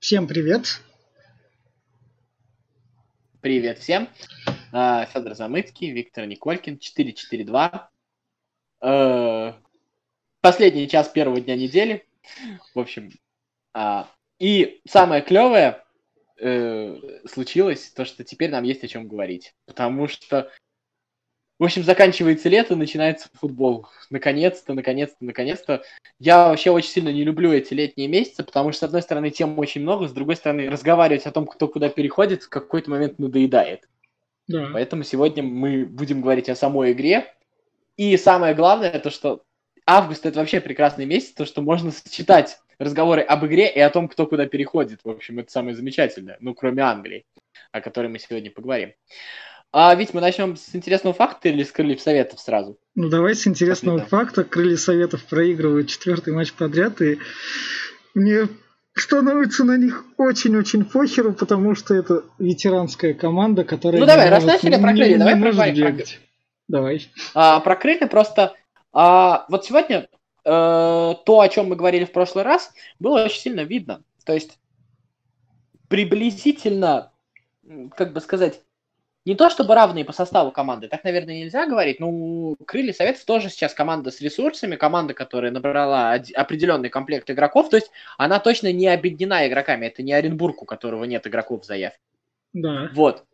Всем привет. Привет всем. А, Федор Замыцкий, Виктор Николькин, 442. Э, последний час первого дня недели. В общем, а, и самое клевое э, случилось, то, что теперь нам есть о чем говорить. Потому что в общем, заканчивается лето, начинается футбол. Наконец-то, наконец-то, наконец-то. Я вообще очень сильно не люблю эти летние месяцы, потому что, с одной стороны, тем очень много, с другой стороны, разговаривать о том, кто куда переходит, в какой-то момент надоедает. Да. Поэтому сегодня мы будем говорить о самой игре. И самое главное, то что август это вообще прекрасный месяц, то что можно сочетать разговоры об игре и о том, кто куда переходит. В общем, это самое замечательное, ну, кроме Англии, о которой мы сегодня поговорим. А ведь мы начнем с интересного факта или с крыльев советов сразу? Ну давай с интересного Посмотрим. факта. Крылья советов проигрывают четвертый матч подряд, и мне становится на них очень-очень похеру, потому что это ветеранская команда, которая... Ну давай, раз начали про крылья, не, давай не про, про... Давай. А, про крылья просто... А, вот сегодня э, то, о чем мы говорили в прошлый раз, было очень сильно видно. То есть приблизительно, как бы сказать, не то чтобы равные по составу команды, так, наверное, нельзя говорить. Ну, Крылья Советов тоже сейчас команда с ресурсами, команда, которая набрала определенный комплект игроков. То есть она точно не объединена игроками. Это не Оренбург, у которого нет игроков в заявке. Да. Вот.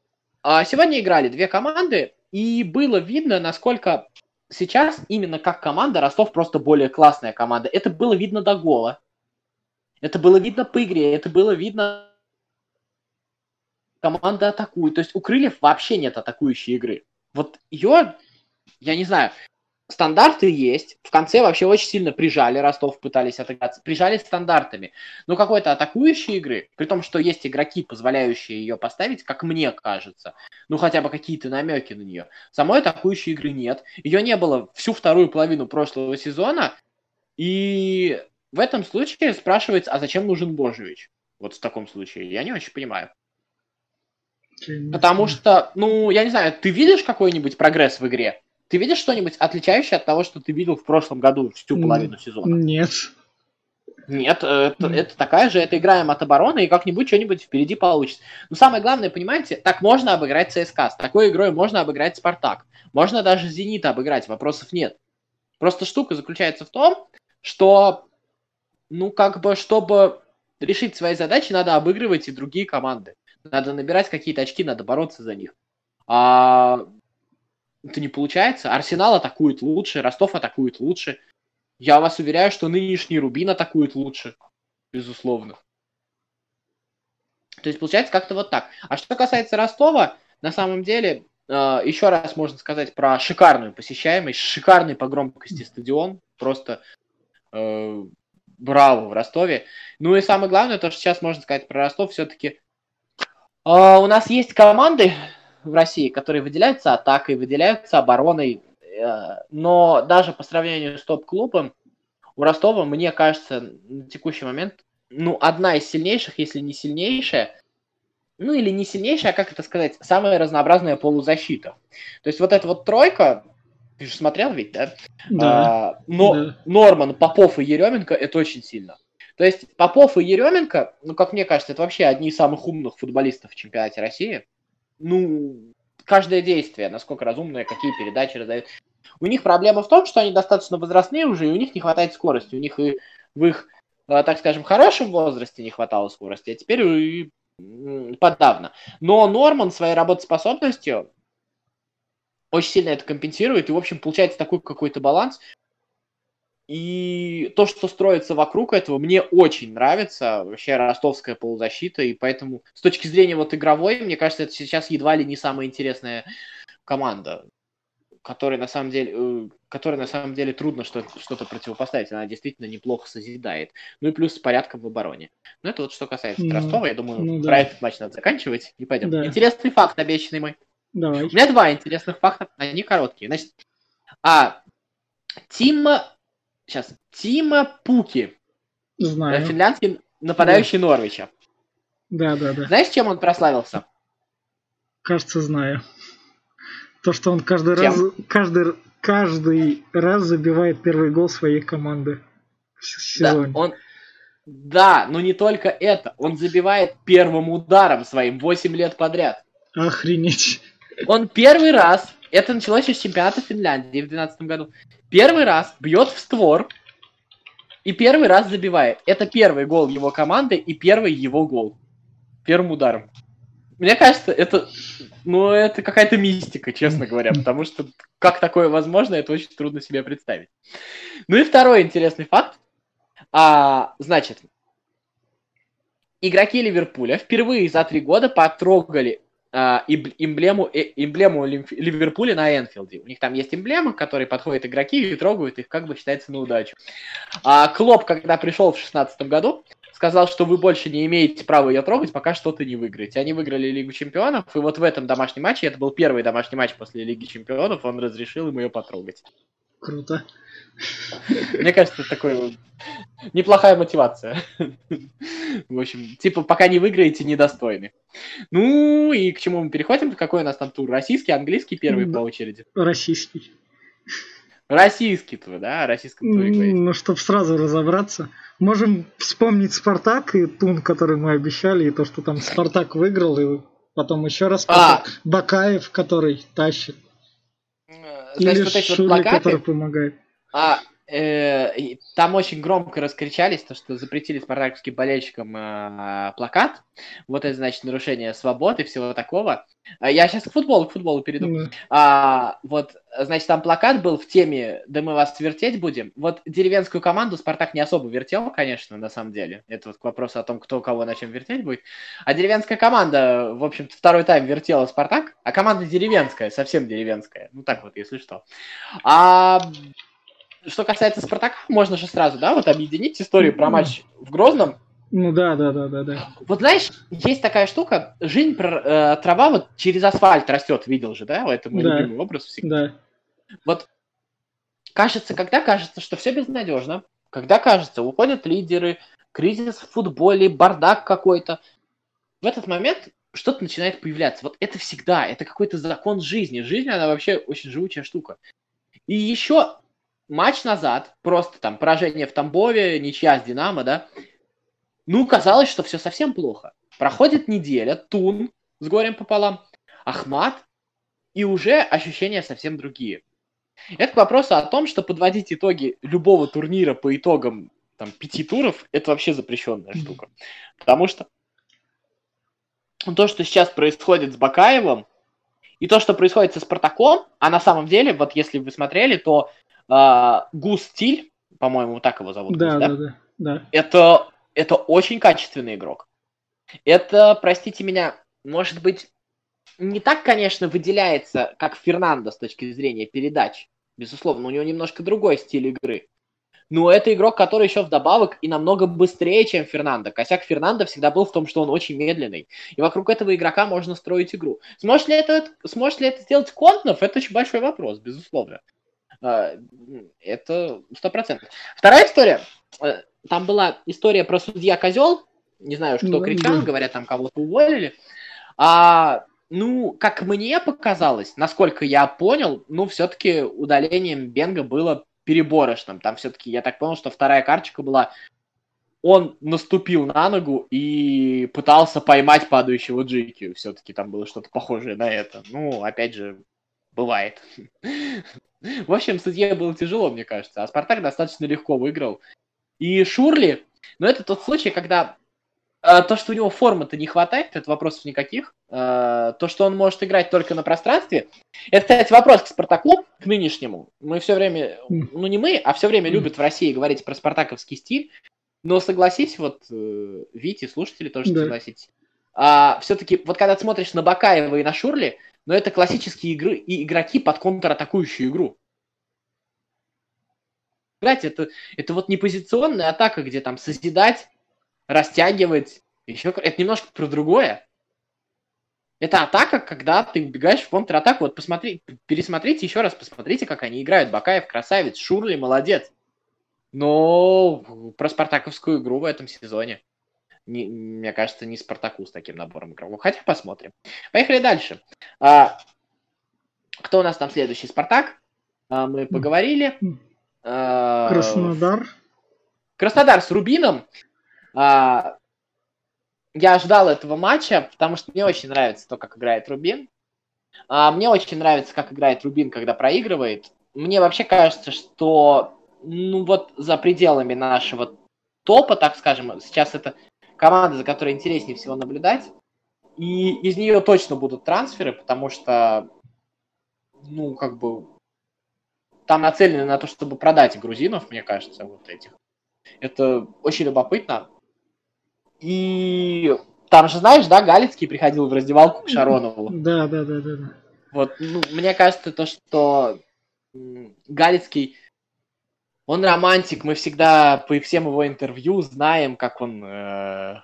А сегодня играли две команды, и было видно, насколько сейчас именно как команда Ростов просто более классная команда. Это было видно до гола. Это было видно по игре, это было видно команда атакует. То есть у Крыльев вообще нет атакующей игры. Вот ее, я не знаю, стандарты есть. В конце вообще очень сильно прижали, Ростов пытались атаковаться. Прижали стандартами. Но какой-то атакующей игры, при том, что есть игроки, позволяющие ее поставить, как мне кажется, ну хотя бы какие-то намеки на нее. Самой атакующей игры нет. Ее не было всю вторую половину прошлого сезона. И в этом случае спрашивается, а зачем нужен Божевич? Вот в таком случае. Я не очень понимаю. Потому что, ну, я не знаю, ты видишь какой-нибудь прогресс в игре? Ты видишь что-нибудь отличающее от того, что ты видел в прошлом году всю половину сезона? Нет. Нет, это, это такая же, это играем от обороны, и как-нибудь что-нибудь впереди получится. Но самое главное, понимаете, так можно обыграть ЦСКА, с такой игрой можно обыграть Спартак, можно даже Зенита обыграть, вопросов нет. Просто штука заключается в том, что, ну, как бы, чтобы решить свои задачи, надо обыгрывать и другие команды. Надо набирать какие-то очки, надо бороться за них. А это не получается. Арсенал атакует лучше, Ростов атакует лучше. Я вас уверяю, что нынешний Рубин атакует лучше. Безусловно. То есть получается как-то вот так. А что касается Ростова, на самом деле, э, еще раз можно сказать про шикарную посещаемость, шикарный по громкости стадион. Просто э, браво в Ростове. Ну и самое главное, то, что сейчас можно сказать про Ростов, все-таки Uh, у нас есть команды в России, которые выделяются атакой, выделяются обороной, uh, но даже по сравнению с топ-клубом у Ростова, мне кажется, на текущий момент, ну, одна из сильнейших, если не сильнейшая, ну или не сильнейшая, а как это сказать, самая разнообразная полузащита. То есть вот эта вот тройка, ты же смотрел ведь, да? Да. А, но да. Норман, Попов и Еременко это очень сильно. То есть Попов и Еременко, ну, как мне кажется, это вообще одни из самых умных футболистов в чемпионате России. Ну, каждое действие, насколько разумное, какие передачи раздают. У них проблема в том, что они достаточно возрастные уже, и у них не хватает скорости. У них и в их, э, так скажем, хорошем возрасте не хватало скорости, а теперь и подавно. Но Норман своей работоспособностью очень сильно это компенсирует, и, в общем, получается такой какой-то баланс, и то, что строится вокруг этого, мне очень нравится. Вообще ростовская полузащита. И поэтому с точки зрения вот игровой, мне кажется, это сейчас едва ли не самая интересная команда, которой на самом деле, э, которой на самом деле трудно что- что-то противопоставить. Она действительно неплохо созидает. Ну и плюс с порядком в обороне. Ну это вот что касается ну, Ростова. Я думаю, ну, да. про этот матч надо заканчивать. И пойдем. Да. Интересный факт, обещанный мой. Давай. У меня два интересных факта. Они короткие. Значит, а Тима Сейчас. Тима Пуки. Знаю. Финляндский нападающий да. Норвича. Да, да, да. Знаешь, чем он прославился? Кажется, знаю. То, что он каждый чем? раз, каждый, каждый раз забивает первый гол своей команды в сезоне. Да, он, да, но не только это. Он забивает первым ударом своим 8 лет подряд. Охренеть. Он первый раз, это началось еще с чемпионата Финляндии в 2012 году, первый раз бьет в створ и первый раз забивает. Это первый гол его команды и первый его гол. Первым ударом. Мне кажется, это, ну, это какая-то мистика, честно говоря, потому что как такое возможно, это очень трудно себе представить. Ну и второй интересный факт. А, значит, игроки Ливерпуля впервые за три года потрогали эмблему, э, эмблему Ливерпуля на Энфилде. У них там есть эмблема, к которой подходят игроки и трогают их, как бы считается, на удачу. А Клоп, когда пришел в 2016 году, сказал, что вы больше не имеете права ее трогать, пока что-то не выиграете. Они выиграли Лигу Чемпионов, и вот в этом домашнем матче, это был первый домашний матч после Лиги Чемпионов, он разрешил им ее потрогать. Круто. Мне кажется, это такой неплохая мотивация. В общем, типа, пока не выиграете, недостойны. Ну, и к чему мы переходим? Какой у нас там тур? Российский, английский первый по очереди? Российский. Российский тур, да? Российском туре Ну, чтобы сразу разобраться. Можем вспомнить Спартак и Тун, который мы обещали, и то, что там Спартак выиграл, и потом еще раз а! Бакаев, который тащит. Значит, Или вот Шули, вот который помогает. А, э, там очень громко раскричались, то, что запретили спартаковским болельщикам э, плакат. Вот это значит нарушение свободы и всего такого. А я сейчас к футболу, к футболу перейду. Mm. А, вот, значит, там плакат был в теме «Да мы вас вертеть будем». Вот деревенскую команду Спартак не особо вертел, конечно, на самом деле. Это вот к вопросу о том, кто кого на чем вертеть будет. А деревенская команда, в общем-то, второй тайм вертела Спартак, а команда деревенская, совсем деревенская. Ну так вот, если что. А что касается Спартака, можно же сразу, да, вот объединить историю про матч в Грозном. Ну да, да, да, да, да. Вот знаешь, есть такая штука, жизнь э, трава вот через асфальт растет, видел же, да? Это мой да. любимый образ всегда. Да. Вот кажется, когда кажется, что все безнадежно, когда кажется, уходят лидеры, кризис в футболе, бардак какой-то, в этот момент что-то начинает появляться. Вот это всегда, это какой-то закон жизни. Жизнь, она вообще очень живучая штука. И еще матч назад, просто там поражение в Тамбове, ничья с Динамо, да, ну, казалось, что все совсем плохо. Проходит неделя, Тун с горем пополам, Ахмат, и уже ощущения совсем другие. Это к вопросу о том, что подводить итоги любого турнира по итогам там, пяти туров, это вообще запрещенная штука. Потому что то, что сейчас происходит с Бакаевым, и то, что происходит со Спартаком, а на самом деле, вот если вы смотрели, то а, Гус Стиль, по-моему, так его зовут. Да, Гус, да, да, да, да. Это, это очень качественный игрок. Это, простите меня, может быть, не так, конечно, выделяется, как Фернандо с точки зрения передач. Безусловно, у него немножко другой стиль игры. Но это игрок, который еще вдобавок и намного быстрее, чем Фернандо. Косяк Фернандо всегда был в том, что он очень медленный. И вокруг этого игрока можно строить игру. Сможет ли это, сможет ли это сделать Контнов, это очень большой вопрос, безусловно. А, это сто процентов. Вторая история. Э, там была история про судья козел. Не знаю, что кричал, говорят, там кого-то уволили. А, ну, как мне показалось, насколько я понял, ну, все-таки удалением Бенга было переборочным. Там все-таки, я так понял, что вторая карточка была он наступил на ногу и пытался поймать падающего Джейки. Все-таки там было что-то похожее на это. Ну, опять же, бывает. В общем, судье было тяжело, мне кажется, а Спартак достаточно легко выиграл. И Шурли, ну это тот случай, когда э, то, что у него формы-то не хватает, это вопросов никаких. Э, то, что он может играть только на пространстве. Это, кстати, вопрос к Спартаку, к нынешнему. Мы все время, ну не мы, а все время любят в России говорить про спартаковский стиль. Но согласись, вот э, Вити, слушатели тоже да. согласитесь. А, все-таки, вот когда ты смотришь на Бакаева и на Шурли, но это классические игры и игроки под контратакующую игру. Это, это вот не позиционная атака, где там созидать, растягивать, еще это немножко про другое. Это атака, когда ты убегаешь в контратаку. Вот посмотри, пересмотрите еще раз, посмотрите, как они играют. Бакаев красавец, Шурли молодец. Но про спартаковскую игру в этом сезоне не, мне кажется, не Спартаку с таким набором игроков. Хотя посмотрим. Поехали дальше. А, кто у нас там следующий? Спартак? а, мы поговорили. А, Краснодар. Краснодар с Рубином. А, я ждал этого матча, потому что мне очень нравится то, как играет Рубин. Мне очень нравится, как играет Рубин, когда проигрывает. Мне вообще кажется, что ну вот за пределами нашего топа, так скажем, сейчас это команда, за которой интереснее всего наблюдать. И из нее точно будут трансферы, потому что, ну, как бы, там нацелены на то, чтобы продать грузинов, мне кажется, вот этих. Это очень любопытно. И там же, знаешь, да, Галицкий приходил в раздевалку к Шаронову. Да, да, да, да. да. Вот, ну, мне кажется, то, что Галицкий, он романтик, мы всегда по всем его интервью знаем, как он э,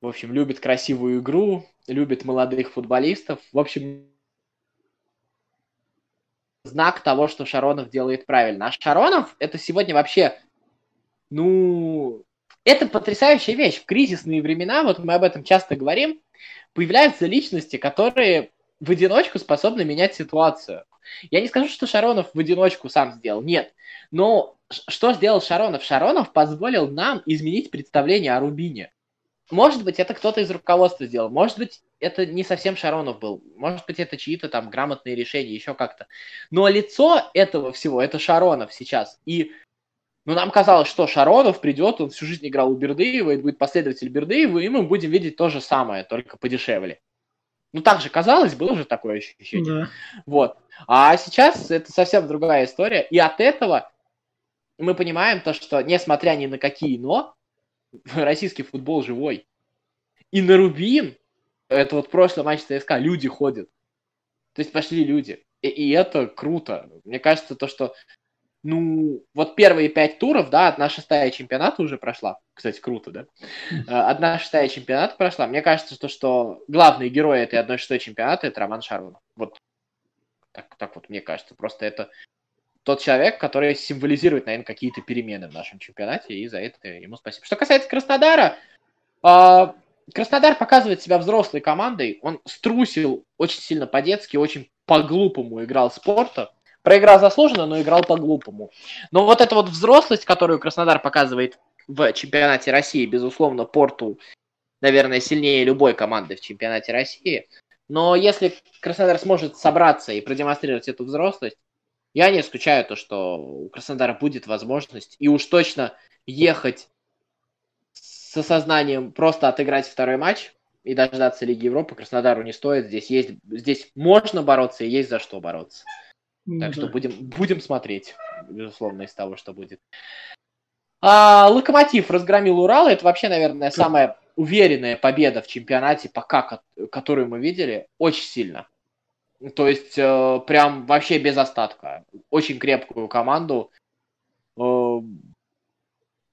в общем, любит красивую игру, любит молодых футболистов. В общем, знак того, что Шаронов делает правильно. А Шаронов это сегодня вообще, ну, это потрясающая вещь. В кризисные времена, вот мы об этом часто говорим, появляются личности, которые в одиночку способны менять ситуацию. Я не скажу, что Шаронов в одиночку сам сделал, нет. Но что сделал Шаронов? Шаронов позволил нам изменить представление о Рубине. Может быть, это кто-то из руководства сделал. Может быть, это не совсем Шаронов был. Может быть, это чьи-то там грамотные решения, еще как-то. Но лицо этого всего, это Шаронов сейчас. И ну, нам казалось, что Шаронов придет, он всю жизнь играл у Бердыева и будет последователь Бердыева, и мы будем видеть то же самое, только подешевле. Ну, так же казалось, было же такое ощущение. Да. Вот. А сейчас это совсем другая история. И от этого мы понимаем то, что, несмотря ни на какие но, российский футбол живой. И на Рубин, это вот прошлый матч ЦСКА, люди ходят. То есть пошли люди. И, и это круто. Мне кажется, то, что ну, вот первые пять туров, да, одна шестая чемпионата уже прошла. Кстати, круто, да? Э, одна шестая чемпионата прошла. Мне кажется, то, что главный герой этой одной шестой чемпионата это Роман Шаронов. Вот так, так вот мне кажется. Просто это тот человек, который символизирует, наверное, какие-то перемены в нашем чемпионате, и за это ему спасибо. Что касается Краснодара, э, Краснодар показывает себя взрослой командой. Он струсил очень сильно по-детски, очень по-глупому играл спорта. Проиграл заслуженно, но играл по-глупому. Но вот эта вот взрослость, которую Краснодар показывает в чемпионате России, безусловно, Порту, наверное, сильнее любой команды в чемпионате России. Но если Краснодар сможет собраться и продемонстрировать эту взрослость, я не исключаю то, что у Краснодара будет возможность и уж точно ехать с осознанием просто отыграть второй матч и дождаться Лиги Европы Краснодару не стоит. Здесь есть, здесь можно бороться и есть за что бороться. Mm-hmm. Так что будем, будем смотреть, безусловно, из того, что будет. А, Локомотив разгромил Урал. Это вообще, наверное, самая уверенная победа в чемпионате, пока, которую мы видели, очень сильно. То есть э, прям вообще без остатка. Очень крепкую команду. Э,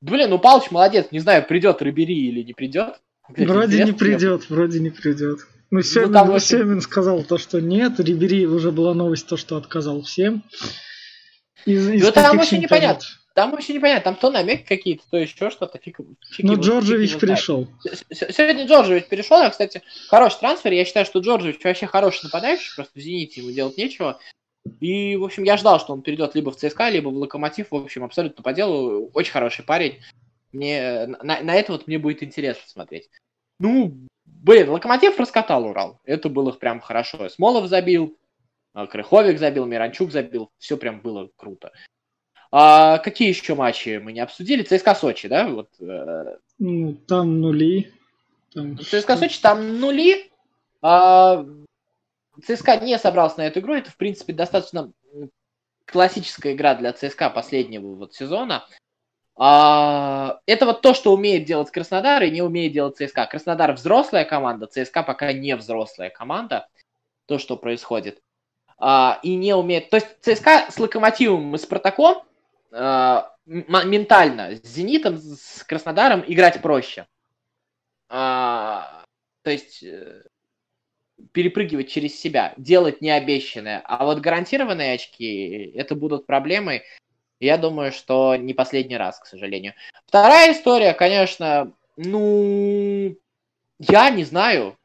блин, ну Палыч молодец. Не знаю, придет Рибери или не придет. Вроде не придет, вроде не придет. Ну, Семин, ну, очень... Семин сказал то, что нет. Рибери уже была новость, то, что отказал всем. Из, из ну, там вообще непонятно. Там вообще непонятно, там то намеки какие-то, то еще что-то. Фиг, фиг ну, Джорджевич перешел. Сегодня Джорджевич перешел, а, кстати, хороший трансфер. Я считаю, что Джорджевич вообще хороший нападающий, просто в «Зените» ему делать нечего. И, в общем, я ждал, что он перейдет либо в ЦСКА, либо в Локомотив. В общем, абсолютно по делу. Очень хороший парень. Мне, на, на это вот мне будет интересно смотреть. Ну, блин, Локомотив раскатал Урал. Это было прям хорошо. Смолов забил, Крыховик забил, Миранчук забил. Все прям было круто. А какие еще матчи мы не обсудили? ЦСКА Сочи, да? Вот, э... Ну, там нули. Там... ЦСКА Сочи, там нули. А... ЦСКА не собрался на эту игру. Это, в принципе, достаточно классическая игра для ЦСКА последнего вот сезона. А, это вот то, что умеет делать Краснодар и не умеет делать ЦСКА. Краснодар взрослая команда, ЦСКА пока не взрослая команда. То, что происходит. А, и не умеет... То есть ЦСКА с Локомотивом и Спартаком ментально с Зенитом, с Краснодаром играть проще. А, то есть э, перепрыгивать через себя, делать необещанное. А вот гарантированные очки, это будут проблемы. Я думаю, что не последний раз, к сожалению. Вторая история, конечно, ну, я не знаю.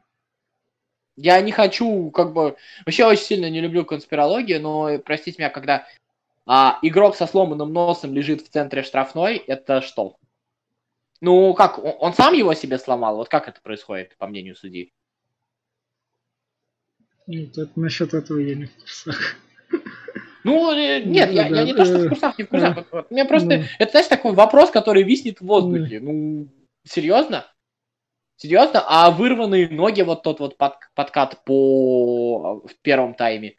Я не хочу, как бы... Вообще очень сильно не люблю конспирологию, но, простите меня, когда а, игрок со сломанным носом лежит в центре штрафной, это что? Ну, как, он, он сам его себе сломал? Вот как это происходит, по мнению судьи? Нет, это, насчет этого я не в курсах. Ну, э, нет, я, я не то, что в курсах, не в курсах. Вот, мне просто, ну. это, знаешь, такой вопрос, который виснет в воздухе. Ну, серьезно? Серьезно? А вырванные ноги, вот тот вот под, подкат по в первом тайме.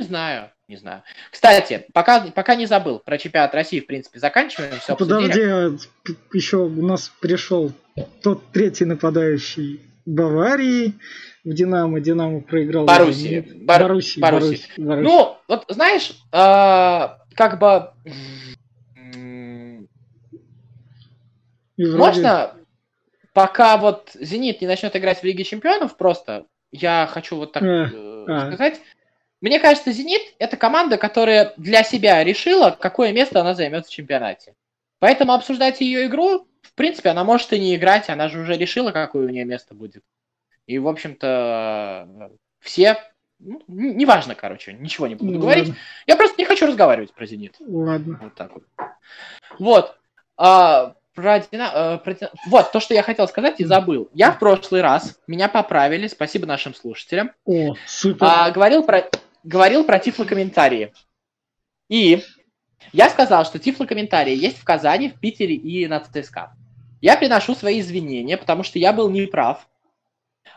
Не знаю, не знаю. Кстати, пока, пока не забыл про чемпионат России, в принципе, заканчиваем. Все Подожди, а еще у нас пришел тот третий нападающий Баварии в Динамо. Динамо проиграл. Боруссии. Бар... Боруссии, Боруссии. Боруссии. Ну, вот знаешь, э, как бы... вроде... Можно, пока вот Зенит не начнет играть в Лиге Чемпионов, просто я хочу вот так э, э, сказать. Мне кажется, Зенит это команда, которая для себя решила, какое место она займет в чемпионате. Поэтому обсуждать ее игру, в принципе, она может и не играть, она же уже решила, какое у нее место будет. И, в общем-то, все, ну, неважно, короче, ничего не буду ну, говорить. Ладно. Я просто не хочу разговаривать про Зенит. Ладно. Вот так вот. Вот. А, про, Дина... про... Вот, то, что я хотел сказать и забыл. Я в прошлый раз, меня поправили, спасибо нашим слушателям. О, супер. А, говорил про говорил про тифлокомментарии. И я сказал, что тифлокомментарии есть в Казани, в Питере и на ЦСКА. Я приношу свои извинения, потому что я был неправ.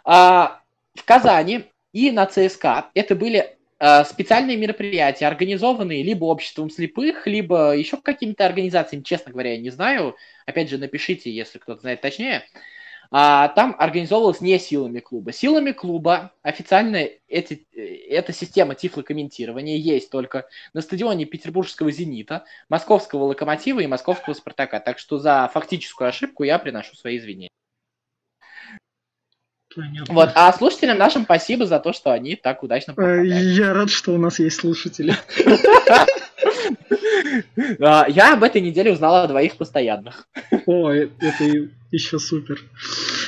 А, в Казани и на ЦСКА это были а, специальные мероприятия, организованные либо обществом слепых, либо еще какими-то организациями, честно говоря, я не знаю. Опять же, напишите, если кто-то знает точнее а, там организовывалось не силами клуба. Силами клуба официально эти, эта система тифлокомментирования есть только на стадионе Петербургского «Зенита», Московского «Локомотива» и Московского «Спартака». Так что за фактическую ошибку я приношу свои извинения. Понятно. Вот, а слушателям нашим спасибо за то, что они так удачно э, помогают. Я рад, что у нас есть слушатели. А, я об этой неделе узнал о двоих постоянных. О, э, это еще супер.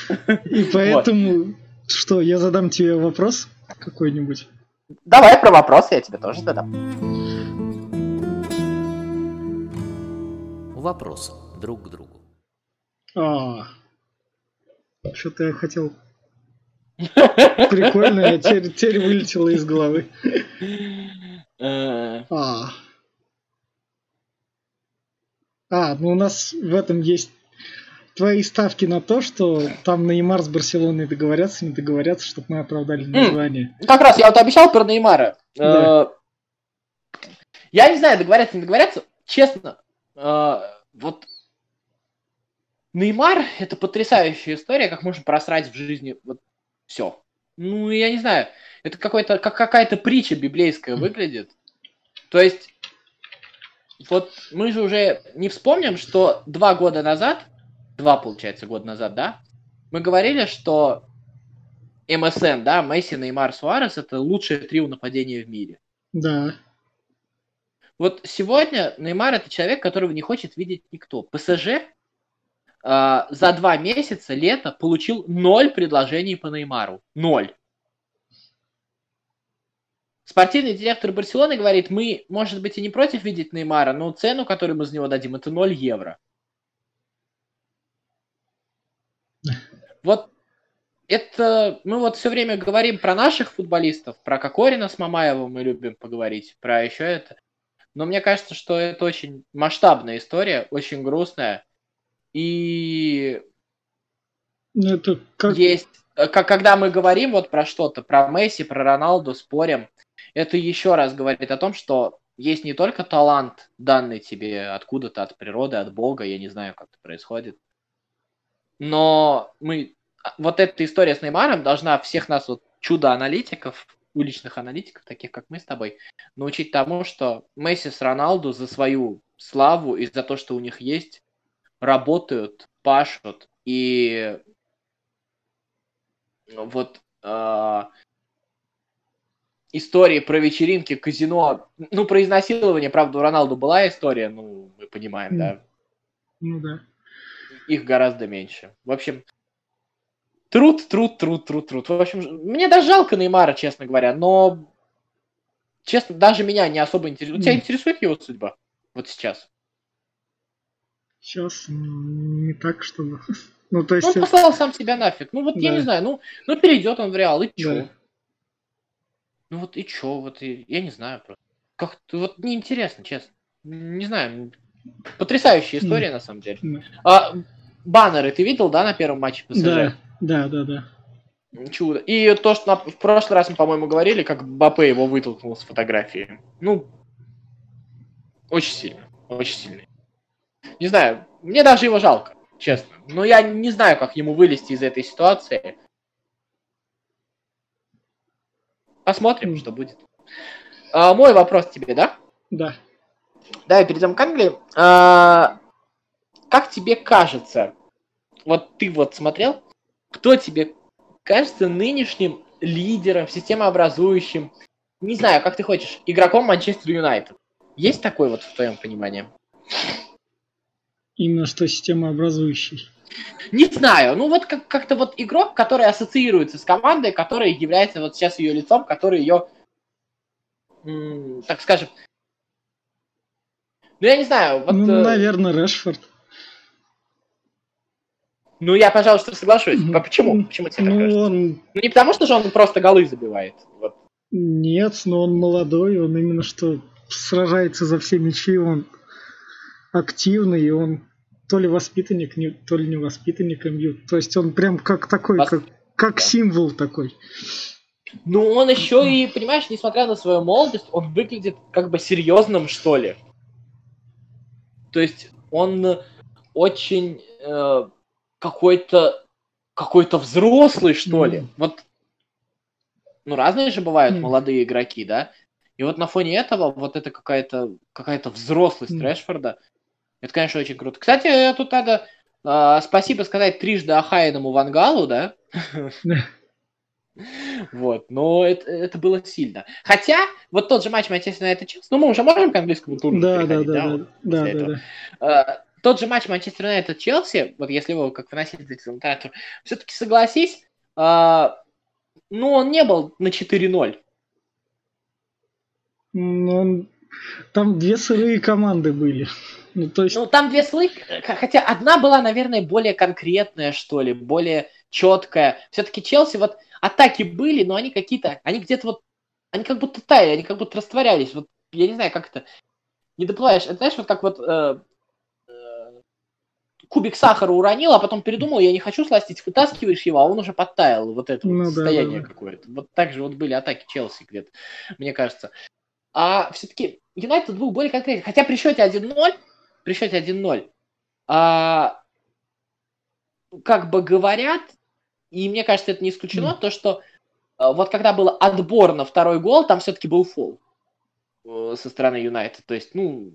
И поэтому, что, я задам тебе вопрос какой-нибудь? Давай про вопрос, я тебе тоже задам. Вопрос друг к другу. А, что-то я хотел Прикольно, а теперь, теперь вылетело из головы. Э. А. а, ну у нас в этом есть твои ставки на то, что там Неймар с Барселоной договорятся, не договорятся, чтобы мы оправдали название. Как раз я вот обещал про Неймара. Да. Э, я не знаю, договорятся, не договорятся. Честно, э, вот Неймар – это потрясающая история, как можно просрать в жизни вот все. Ну, я не знаю, это какой-то, как какая-то притча библейская выглядит. То есть, вот мы же уже не вспомним, что два года назад, два, получается, года назад, да, мы говорили, что МСН, да, Месси, Неймар, Суарес, это лучшее трио нападения в мире. Да. Вот сегодня Неймар это человек, которого не хочет видеть никто. ПСЖ а, за два месяца лета получил ноль предложений по Неймару. Ноль. Спортивный директор Барселоны говорит, мы, может быть, и не против видеть Неймара, но цену, которую мы за него дадим, это 0 евро. Вот это мы вот все время говорим про наших футболистов, про Кокорина с Мамаевым мы любим поговорить, про еще это. Но мне кажется, что это очень масштабная история, очень грустная. И ну, это как... есть, э, как, когда мы говорим вот про что-то, про Месси, про Роналду, спорим, это еще раз говорит о том, что есть не только талант, данный тебе откуда-то, от природы, от Бога, я не знаю, как это происходит, но мы, а, вот эта история с Неймаром должна всех нас, вот чудо-аналитиков, уличных аналитиков, таких как мы с тобой, научить тому, что Месси с Роналду за свою славу и за то, что у них есть, работают, пашут, и вот э, истории про вечеринки, казино, ну, про изнасилование, правда, у Роналду была история, ну, мы понимаем, да? Ну, да. Их гораздо меньше. В общем, Труд, труд, труд, труд, труд. В общем, мне даже жалко Неймара, честно говоря, но честно, даже меня не особо интересует. Тебя интересует его судьба? Вот сейчас? Сейчас не так, чтобы... Ну, то есть... Он послал сам себя нафиг. Ну, вот да. я не знаю, ну, ну перейдет он в Реал, и чё? Да. Ну, вот и чё, вот и... Я не знаю просто. Как-то вот неинтересно, честно. Не знаю. Потрясающая история, mm. на самом деле. Mm. А, баннеры ты видел, да, на первом матче ПСЖ? Да, да, да, да. Чудо. И то, что на, в прошлый раз мы, по-моему, говорили, как Бапе его вытолкнул с фотографии. Ну, очень сильно. Очень сильно. Не знаю, мне даже его жалко, честно. Но я не знаю, как ему вылезти из этой ситуации. Посмотрим, что будет. А, мой вопрос тебе, да? Да. Давай перейдем к Англии. А, как тебе кажется, вот ты вот смотрел, кто тебе кажется нынешним лидером, системообразующим, не знаю, как ты хочешь, игроком Манчестер Юнайтед? Есть такой вот в твоем понимании? Именно что системообразующий. Не знаю, ну вот как- как-то вот игрок, который ассоциируется с командой, который является вот сейчас ее лицом, который ее, м- так скажем, ну я не знаю, вот... Ну, э, наверное, Решфорд. Ну, я, пожалуйста, соглашусь. А почему? Почему тебе ну, кажется? Он... Ну, не потому, что же он просто голы забивает. Вот. Нет, но он молодой, он именно что сражается за все мячи, он активный, и он то ли воспитанник, не, то ли не воспитанник МЮ. То есть он прям как такой, Вос... как, как символ такой. Ну, он еще и, понимаешь, несмотря на свою молодость, он выглядит как бы серьезным, что ли. То есть он очень э, какой-то какой-то взрослый, что ли. Mm. Вот, ну, разные же бывают mm. молодые игроки, да? И вот на фоне этого вот это какая-то какая-то взрослость mm. Решфорда. Это, конечно, очень круто. Кстати, тут надо э, спасибо сказать трижды Ахайному Вангалу, да? Вот, но это, это было сильно. Хотя, вот тот же матч Манчестер Юнайтед Челси, ну мы уже можем к английскому туру да, да, да, да, да, да, да тот же матч Манчестер Юнайтед Челси, вот если вы как выносите комментатор, все-таки согласись, э, ну, он не был на 4-0. Ну, там две сырые команды были. Ну, то есть... ну, там две сырые, хотя одна была, наверное, более конкретная, что ли, более четкая. Все-таки Челси, вот атаки были, но они какие-то, они где-то вот, они как будто таяли, они как будто растворялись. Вот, я не знаю, как это, не доплываешь. Это, знаешь, вот как вот э, кубик сахара уронил, а потом передумал, я не хочу сластить, вытаскиваешь его, а он уже подтаял, вот это ну, вот да, состояние да, да. какое-то. Вот так же вот были атаки Челси где-то, мне кажется. А все-таки Юнайтед был более конкретен. Хотя при счете 1-0, при счете 1-0, а, как бы говорят, и мне кажется, это не исключено, mm. то, что а, вот когда был отбор на второй гол, там все-таки был фол э, со стороны Юнайтед. То есть, ну,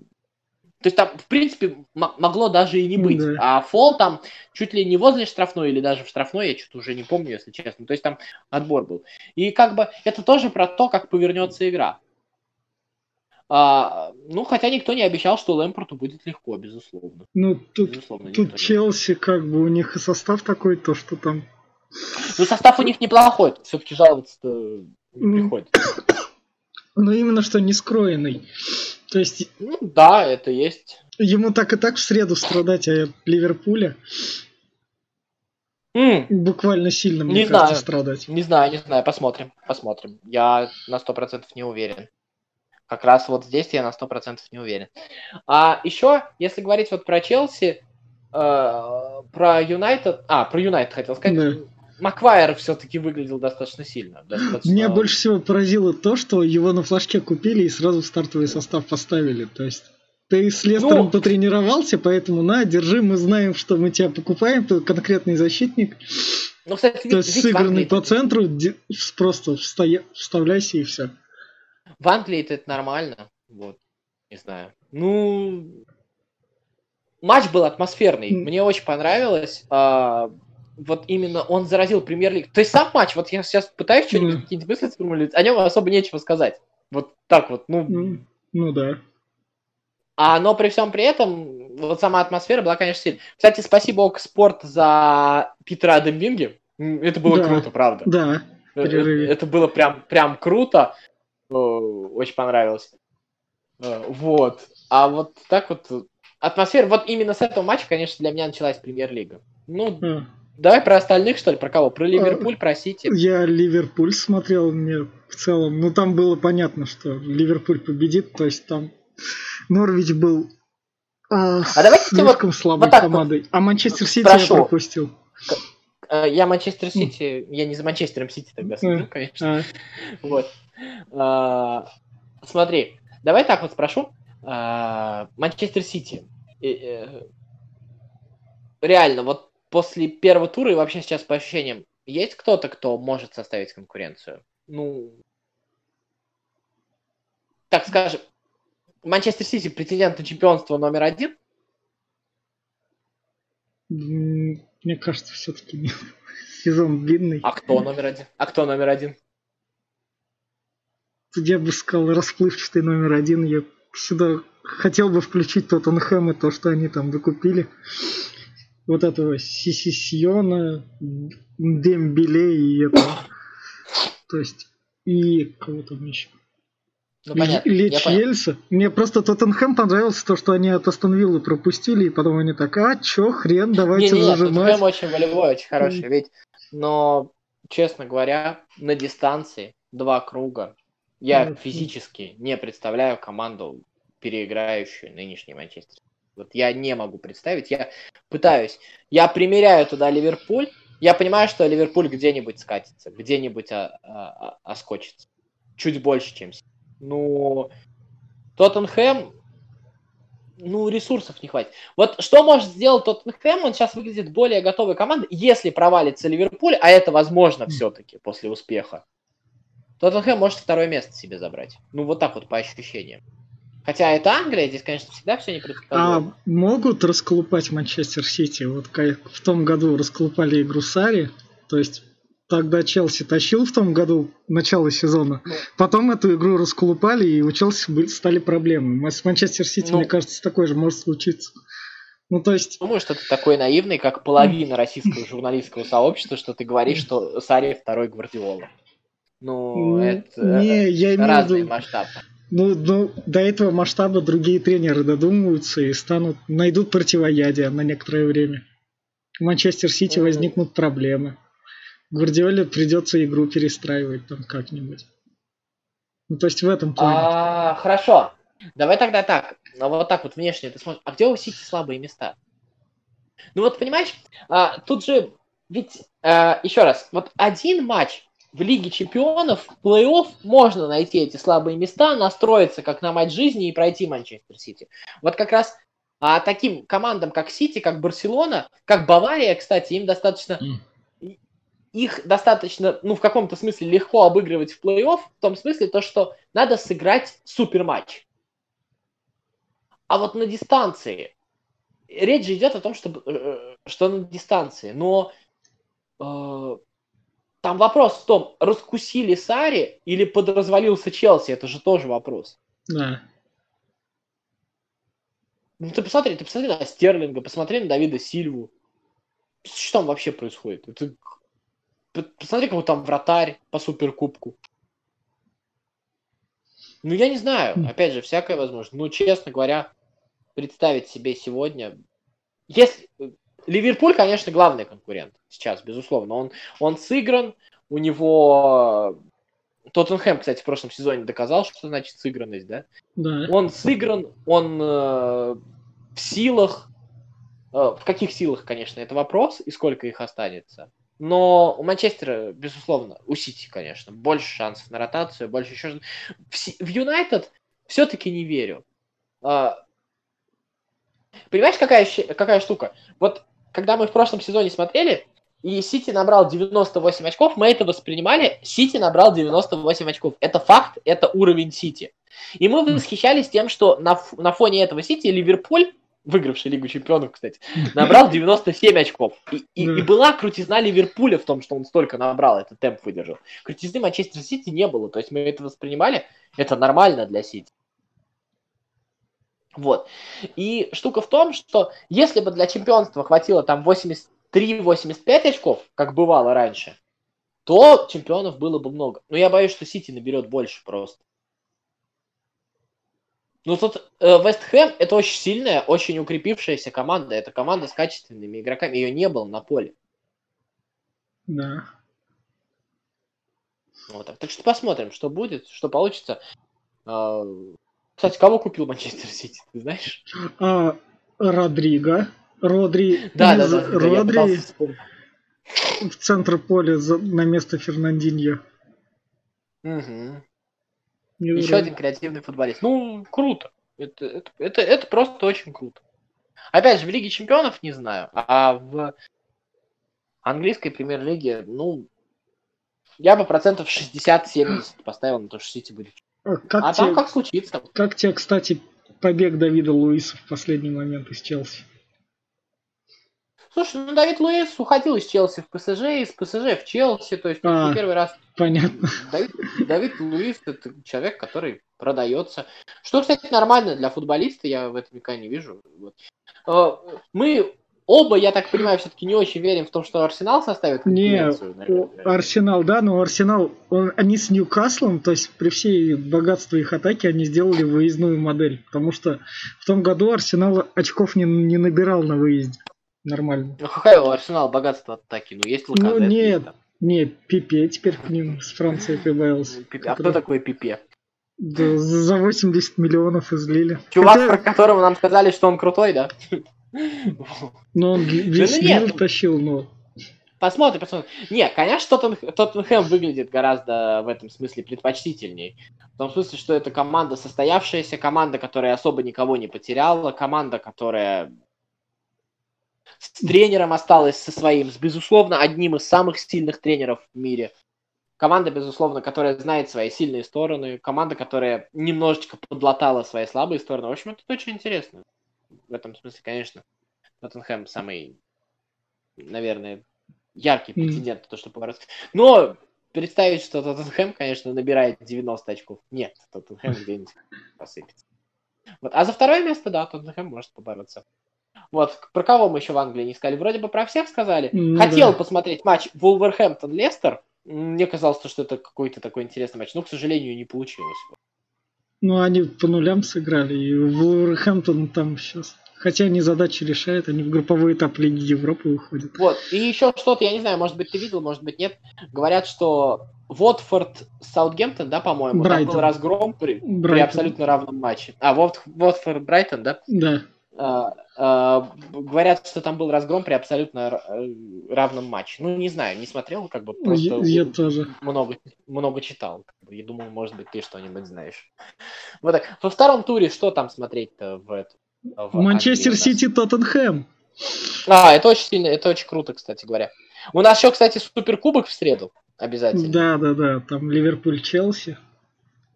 то есть там, в принципе, могло даже и не быть. Да. А фол там чуть ли не возле штрафной или даже в штрафной, я что-то уже не помню, если честно. То есть там отбор был. И как бы это тоже про то, как повернется игра. А, ну, хотя никто не обещал, что Лэмпорту будет легко, безусловно. Ну, тут, безусловно, тут Челси, как бы, у них и состав такой, то, что там... Ну, состав у них неплохой, все-таки жаловаться-то не приходится. Ну, именно что не скроенный. То есть... Ну, да, это есть. Ему так и так в среду страдать от Ливерпуля. Mm. Буквально сильно, мне не кажется, знаю. страдать. Не знаю, не знаю, посмотрим, посмотрим. Я на сто процентов не уверен. Как раз вот здесь я на сто процентов не уверен. А еще, если говорить вот про Челси, э, про Юнайтед... А, про Юнайтед хотел сказать. Да. Маквайер все-таки выглядел достаточно сильно. Достаточно... Меня больше всего поразило то, что его на флажке купили и сразу в стартовый состав поставили. То есть ты с Лестером ну... потренировался, поэтому на, держи, мы знаем, что мы тебя покупаем, ты конкретный защитник. Ну, кстати, То есть сыгранный по центру, просто встоя... вставляйся и все. В Англии это нормально. Вот, не знаю. Ну, матч был атмосферный. Мне очень понравилось. Вот именно он заразил премьер-лиг. То есть сам матч, вот я сейчас пытаюсь что-нибудь, mm. какие-нибудь мысли сформулировать, о нем особо нечего сказать. Вот так вот, ну... Mm. Ну да. А, но при всем при этом, вот сама атмосфера была, конечно, сильная. Кстати, спасибо Ок Спорт за Питера Дембинги. Это было Да. круто, правда. Да, Э, перерыве. Это было прям, прям круто. Э, Очень понравилось. Э, Вот. А вот так вот э, атмосфера, вот именно с этого матча, конечно, для меня началась премьер-лига. Ну, А, давай про остальных, что ли, про кого? Про Ливерпуль, про Сити. Я Ливерпуль смотрел, мне в целом, ну там было понятно, что Ливерпуль победит, то есть там Норвич был а, А давайте вот- слишком слабой вот так вот командой, а Манчестер Сити спрошу. я пропустил. Э, Я Манчестер Сити, я не за Манчестером Сити тогда Э, конечно. А, Вот. А, Смотри, давай так вот спрошу. А, Манчестер Сити. э, Реально, вот после первого тура и вообще сейчас по ощущениям, есть кто-то, кто может составить конкуренцию? Ну, так скажем, Манчестер Сити претендент на чемпионство номер один? мне кажется, все-таки. Сезон длинный. А кто номер один? А кто номер один? Я бы сказал, расплывчатый номер один. Я сюда хотел бы включить Тоттенхэм и то, что они там докупили. Вот этого Сисисиона, Дембеле и это. То есть, и кого там еще? Ну, понятно. Понял. Ельса. Мне просто Тоттенхэм понравился то, что они от Астон Виллы пропустили, и потом они так, а чё, хрен, давайте Не-не, зажимать. Тоттенхэм очень волевой, очень хороший. Ведь, но, честно говоря, на дистанции два круга я физически не представляю команду, переиграющую нынешний Манчестер. Вот я не могу представить. Я пытаюсь. Я примеряю туда Ливерпуль. Я понимаю, что Ливерпуль где-нибудь скатится, где-нибудь а- а- а- оскочится. Чуть больше, чем. Ну, Тоттенхэм, ну, ресурсов не хватит. Вот что может сделать Тоттенхэм? Он сейчас выглядит более готовой командой, если провалится Ливерпуль, а это возможно все-таки после успеха. Тоттенхэм может второе место себе забрать. Ну, вот так вот по ощущениям. Хотя это Англия, здесь, конечно, всегда все непредсказуемо. А могут расколупать Манчестер Сити? Вот как в том году расколупали игру Сари, то есть тогда Челси тащил в том году начало сезона, Ну. потом эту игру расколупали и у Челси были, стали проблемы. С Манчестер Сити, Ну. мне кажется, такое же может случиться. Ну, то есть, Думаю, что ты такой наивный, как половина российского журналистского сообщества, что ты говоришь, что Сари второй Гвардиола. Ну, это не, я имею в разный виду, масштаб. Ну, ну, до этого масштаба другие тренеры додумываются и станут, найдут противоядие на некоторое время. В Манчестер Сити Ну. возникнут проблемы. Гвардиоле придется игру перестраивать там как-нибудь. Ну, то есть в этом плане. А, хорошо. Давай тогда так. Ну, вот так вот внешне ты смотришь. А где у Сити слабые места? Ну вот понимаешь, а, тут же ведь а, еще раз, вот один матч в Лиге Чемпионов, в плей-офф можно найти эти слабые места, настроиться как на матч жизни и пройти Манчестер Сити. Вот как раз а, таким командам, как Сити, как Барселона, как Бавария, кстати, им достаточно их достаточно, ну, в каком-то смысле легко обыгрывать в плей-офф, в том смысле то, что надо сыграть супер матч. А вот на дистанции речь же идет о том, что, э, что на дистанции, но э, там вопрос в том, раскусили Сари или подразвалился Челси, это же тоже вопрос. Да. Ну ты посмотри, ты посмотри на Стерлинга, посмотри на Давида Сильву. Что там вообще происходит? Это... Посмотри, какой там вратарь по суперкубку. Ну, я не знаю. Хм. Опять же, всякое возможно. Ну, честно говоря, представить себе сегодня... Если... Ливерпуль, конечно, главный конкурент сейчас, безусловно. Он, он сыгран, у него... Тоттенхэм, кстати, в прошлом сезоне доказал, что значит сыгранность, да? Да. Он сыгран, он э, в силах. Э, в каких силах, конечно, это вопрос, и сколько их останется. Но у Манчестера, безусловно, у Сити, конечно, больше шансов на ротацию, больше еще... В Юнайтед все-таки не верю. А, Понимаешь, какая, какая штука? Вот когда мы в прошлом сезоне смотрели, и Сити набрал 98 очков, мы это воспринимали, Сити набрал 98 очков. Это факт, это уровень Сити. И мы восхищались тем, что на, на фоне этого Сити Ливерпуль, выигравший Лигу Чемпионов, кстати, набрал 97 очков. И, и- и была крутизна Ливерпуля в том, что он столько набрал, этот темп выдержал. Крутизны Манчестер Сити не было. То есть мы это воспринимали, это нормально для Сити. Вот. И штука в том, что если бы для чемпионства хватило там 80, 3,85 очков, как бывало раньше, то чемпионов было бы много. Но я боюсь, что Сити наберет больше просто. Ну тут э, Вест Хэм это очень сильная, очень укрепившаяся команда. Это команда с качественными игроками. Ее не было на поле. Да. Вот так. так что посмотрим, что будет, что получится. А, кстати, кого купил Манчестер Сити, ты знаешь? А, Родриго. Родри. Да, из- да, да, Родри в центр поля за- на место Фернандиньо. Не Еще один креативный футболист. Ну, круто. Это, это, это, это просто очень круто. Опять же, в Лиге Чемпионов не знаю, а в английской премьер-лиге, ну, я бы процентов 60-70 поставил на то, что Сити будет. А как, А тебе, там как случится. как тебе, кстати, побег Давида Луиса в последний момент из Челси? Слушай, ну Давид Луис уходил из Челси в ПСЖ, из ПСЖ в Челси, то есть А. не первый раз Понятно. Давид, Давид Луис это человек, который продается. Что, кстати, нормально для футболиста, я в этом никогда не вижу. Вот. Э, Мы оба, я так понимаю, все-таки не очень верим в то, что Арсенал составит Не, Арсенал, да, но Арсенал, он- они с Ньюкаслом, то есть при всей богатстве их атаки, они сделали выездную модель. Потому что в том году Арсенал очков не, не набирал на выезде. Нормально. Ну, у Арсенал богатство атаки? Ну, есть Луказет, Ну, нет. там. Не, Пипе теперь к ним с Франции прибавился. Пипе. А кто такой Пипе? Да, за 80 миллионов излили. Чувак, Хотя, про которого нам сказали, что он крутой, да? ну, он весь ну нет. мир тащил, но... Посмотрим, посмотрим. Не, конечно, Тоттен- Тоттенхэм выглядит гораздо в этом смысле предпочтительней. В том смысле, что это команда состоявшаяся, команда, которая особо никого не потеряла, команда, которая с тренером осталась со своим, с, безусловно, одним из самых сильных тренеров в мире. Команда, безусловно, которая знает свои сильные стороны, команда, которая немножечко подлатала свои слабые стороны. В общем, это очень интересно. В этом смысле, конечно, Тоттенхэм самый, наверное, яркий претендент на то, что побороться. Но представить, что Тоттенхэм, конечно, набирает 90 очков. Нет, Тоттенхэм где-нибудь посыпется. Вот. А за второе место, да, Тоттенхэм может побороться. Вот, про кого мы еще в Англии не сказали? Вроде бы про всех сказали. Ну Хотел да. посмотреть матч Вулверхэмптон-Лестер. Мне казалось, что это какой-то такой интересный матч, но, к сожалению, не получилось. Ну, они по нулям сыграли, и Вулверхэмптон там сейчас... Хотя они задачи решают, они в групповой этап Лиги Европы выходят. Вот, и еще что-то, я не знаю, может быть, ты видел, может быть, нет. Говорят, что Watford Саутгемптон, да, по-моему, там Брайтон. был разгром при, при Брайтон. абсолютно равном матче. А, Вот, Watford Брайтон, да? Да. А, а, говорят, что там был разгром при абсолютно э, равном матче. Ну, не знаю, не смотрел, как бы просто Я, я тоже. много, много читал. И думал, может быть, ты что-нибудь знаешь. Вот так. Во втором туре что там смотреть-то в этом? в Манчестер? Сити, Тоттенхэм. А, это очень сильно, это очень круто, кстати говоря. У нас еще, кстати, суперкубок в среду. Обязательно. Да, да, да. Там Ливерпуль, Челси.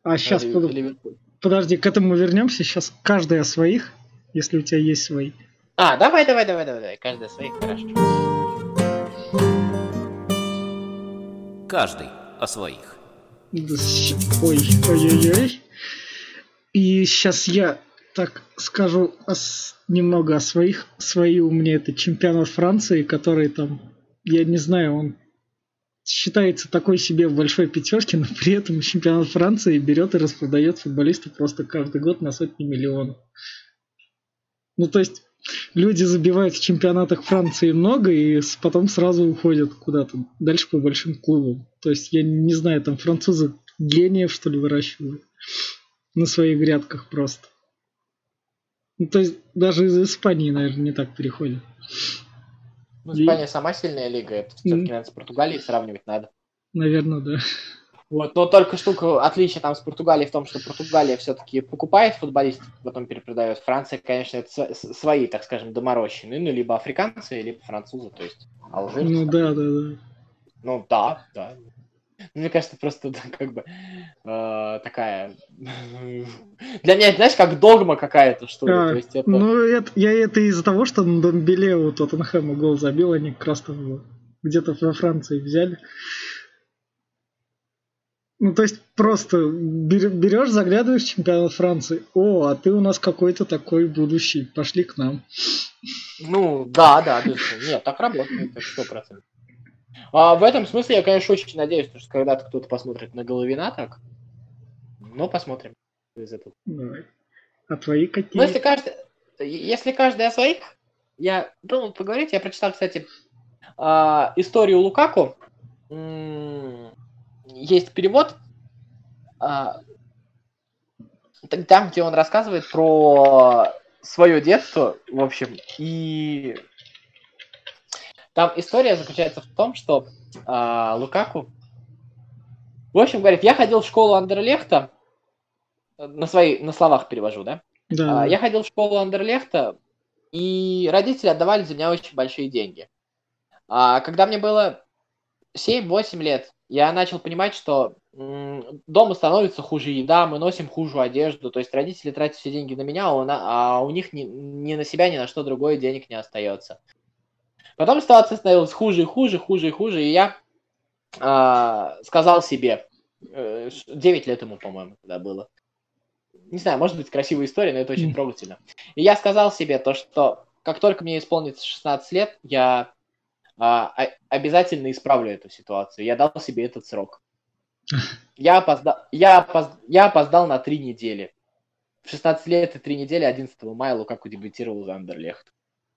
А сейчас, Ливер- Ливерпуль. подожди, к этому вернемся. Сейчас каждый о своих, если у тебя есть свои. А, давай, давай, давай, давай, давай. Каждый своих, хорошо. Каждый о своих. Ой, ой-ой-ой. И сейчас я так скажу о немного о своих. Свои у меня это чемпионат Франции, который там, я не знаю, он считается такой себе в большой пятерке, но при этом чемпионат Франции берет и распродает футболистов просто каждый год на сотни миллионов. Ну, то есть, люди забивают в чемпионатах Франции много и потом сразу уходят куда-то дальше по большим клубам. То есть, я не знаю, там французы гениев, что ли, выращивают на своих грядках просто. Ну, то есть, даже из Испании, наверное, не так переходят. Ну, И- Испания сама сильная лига. Это все-таки, наверное, с Португалией сравнивать надо. Наверное, да. Вот, но только штука, отличие там с Португалией в том, что Португалия все-таки покупает футболистов, потом перепродает. Франция, конечно, это свои, так скажем, доморощенные, ну, либо африканцы, либо французы, то есть алжирцы. Ну, да, да, да. Ну, да, да. Ну, Мне кажется, просто да, как бы э, такая... Для меня, знаешь, как догма какая-то, что ли. А, То есть это... Ну, это, я это из-за того, что Домбеле у Тоттенхэма гол забил, они как раз там где-то во Франции взяли. Ну, то есть просто берешь, заглядываешь в чемпионат Франции. О, а ты у нас какой-то такой будущий. Пошли к нам. Ну, да, да, безусловно. Нет, так работает, сто процентов. А в этом смысле я, конечно, очень надеюсь, что когда-то кто-то посмотрит на Головина так. Но посмотрим из этого. Давай. А твои какие? Ну, если каждый, если каждый о своих, я думал поговорить, я прочитал, кстати, а, историю Лукаку. Есть перевод, а, там, где он рассказывает про свое детство, в общем, и там история заключается в том, что а, Лукаку, в общем, говорит, я ходил в школу Андерлехта, на свои, на словах перевожу, да? Да. А, я ходил в школу Андерлехта, и родители отдавали за меня очень большие деньги. А когда мне было 7-8 лет, я начал понимать, что дома становится хуже еда, мы носим хуже одежду, то есть родители тратят все деньги на меня, а у них ни, ни на себя, ни на что другое денег не остается. Потом ситуация становилась хуже и хуже, хуже и хуже, и я э, сказал себе, э, 9 лет ему, по-моему, тогда было, не знаю, может быть, красивая история, но это очень трогательно. И я сказал себе то, что как только мне исполнится 16 лет, я а, обязательно исправлю эту ситуацию. Я дал себе этот срок. Я опоздал, я, опоз, я опоздал на три недели. В 16 лет и три недели 11 мая Лукаку дебютировал за Андерлехт.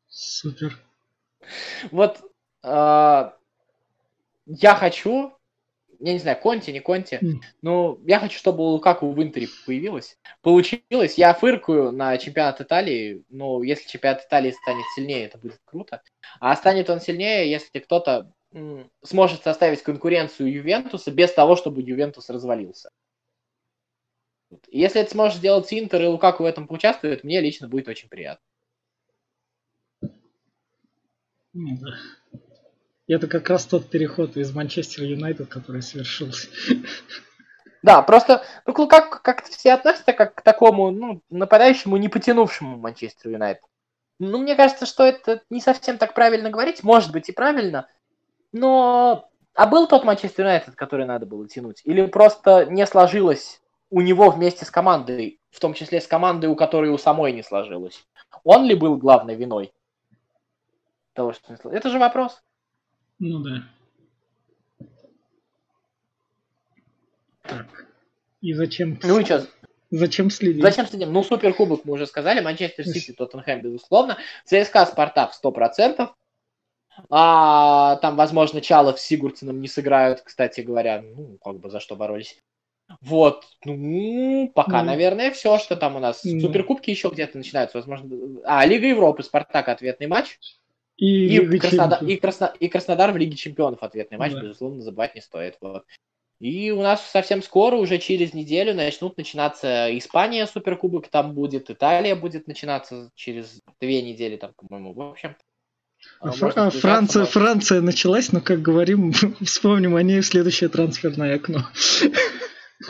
Супер. Вот э, я хочу, я не знаю, Конти, не Конти, но я хочу, чтобы у Лукаку в Интере появилось. Получилось, я фыркаю на чемпионат Италии, но если чемпионат Италии станет сильнее, это будет круто. А станет он сильнее, если кто-то сможет составить конкуренцию Ювентуса без того, чтобы Ювентус развалился. Если это сможет сделать Интер и Лукаку в этом поучаствует, мне лично будет очень приятно. Это как раз тот переход из Манчестер Юнайтед, который совершился. Да, просто, ну, как, как все относятся как к такому, ну, нападающему, не потянувшему Манчестер Юнайтед. Ну, мне кажется, что это не совсем так правильно говорить, может быть и правильно, но... А был тот Манчестер Юнайтед, который надо было тянуть? Или просто не сложилось у него вместе с командой, в том числе с командой, у которой у самой не сложилось? Он ли был главной виной? Того, что не сложилось? Это же вопрос. Ну да. Так. И зачем? Ну и что? Зачем следить? Зачем следим? Ну, Суперкубок мы уже сказали. Манчестер Сити, Тоттенхэм, безусловно. ЦСКА, Спартак 100%. А, там, возможно, Чалов с Сигурдсеном не сыграют, кстати говоря. Ну, как бы за что боролись. Вот, ну, пока, mm. наверное, все, что там у нас. Mm. Суперкубки еще где-то начинаются, возможно. А, Лига Европы, Спартак, ответный матч. И, и, Краснодар, и, Красно, и Краснодар в Лиге Чемпионов ответный матч, да. безусловно, забывать не стоит. Вот. И у нас совсем скоро, уже через неделю, начнут начинаться Испания, Суперкубок там будет, Италия будет начинаться через две недели, там, по-моему, в общем. А, а Франция, Франция началась, но, как говорим, вспомним о ней в следующее трансферное окно.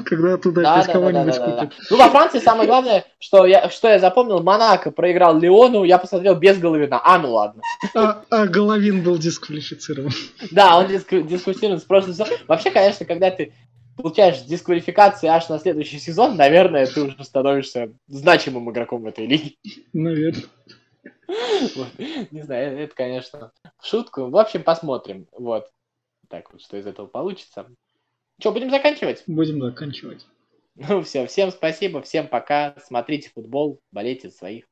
Когда туда да, да, кого-нибудь да, да. Да, да. Ну, во Франции самое главное, что я, что я запомнил, Монако проиграл Леону, я посмотрел без Головина. А, ну ладно. А, а Головин был дисквалифицирован. Да, он диск, дисквалифицирован с прошлого сезона. Вообще, конечно, когда ты получаешь дисквалификации аж на следующий сезон, наверное, ты уже становишься значимым игроком этой лиге. Наверное. Вот. Не знаю, это, конечно, в шутку. В общем, посмотрим. Вот. Так вот, что из этого получится. Что, будем заканчивать? Будем заканчивать. Ну все, всем спасибо, всем пока. Смотрите футбол, болейте за своих.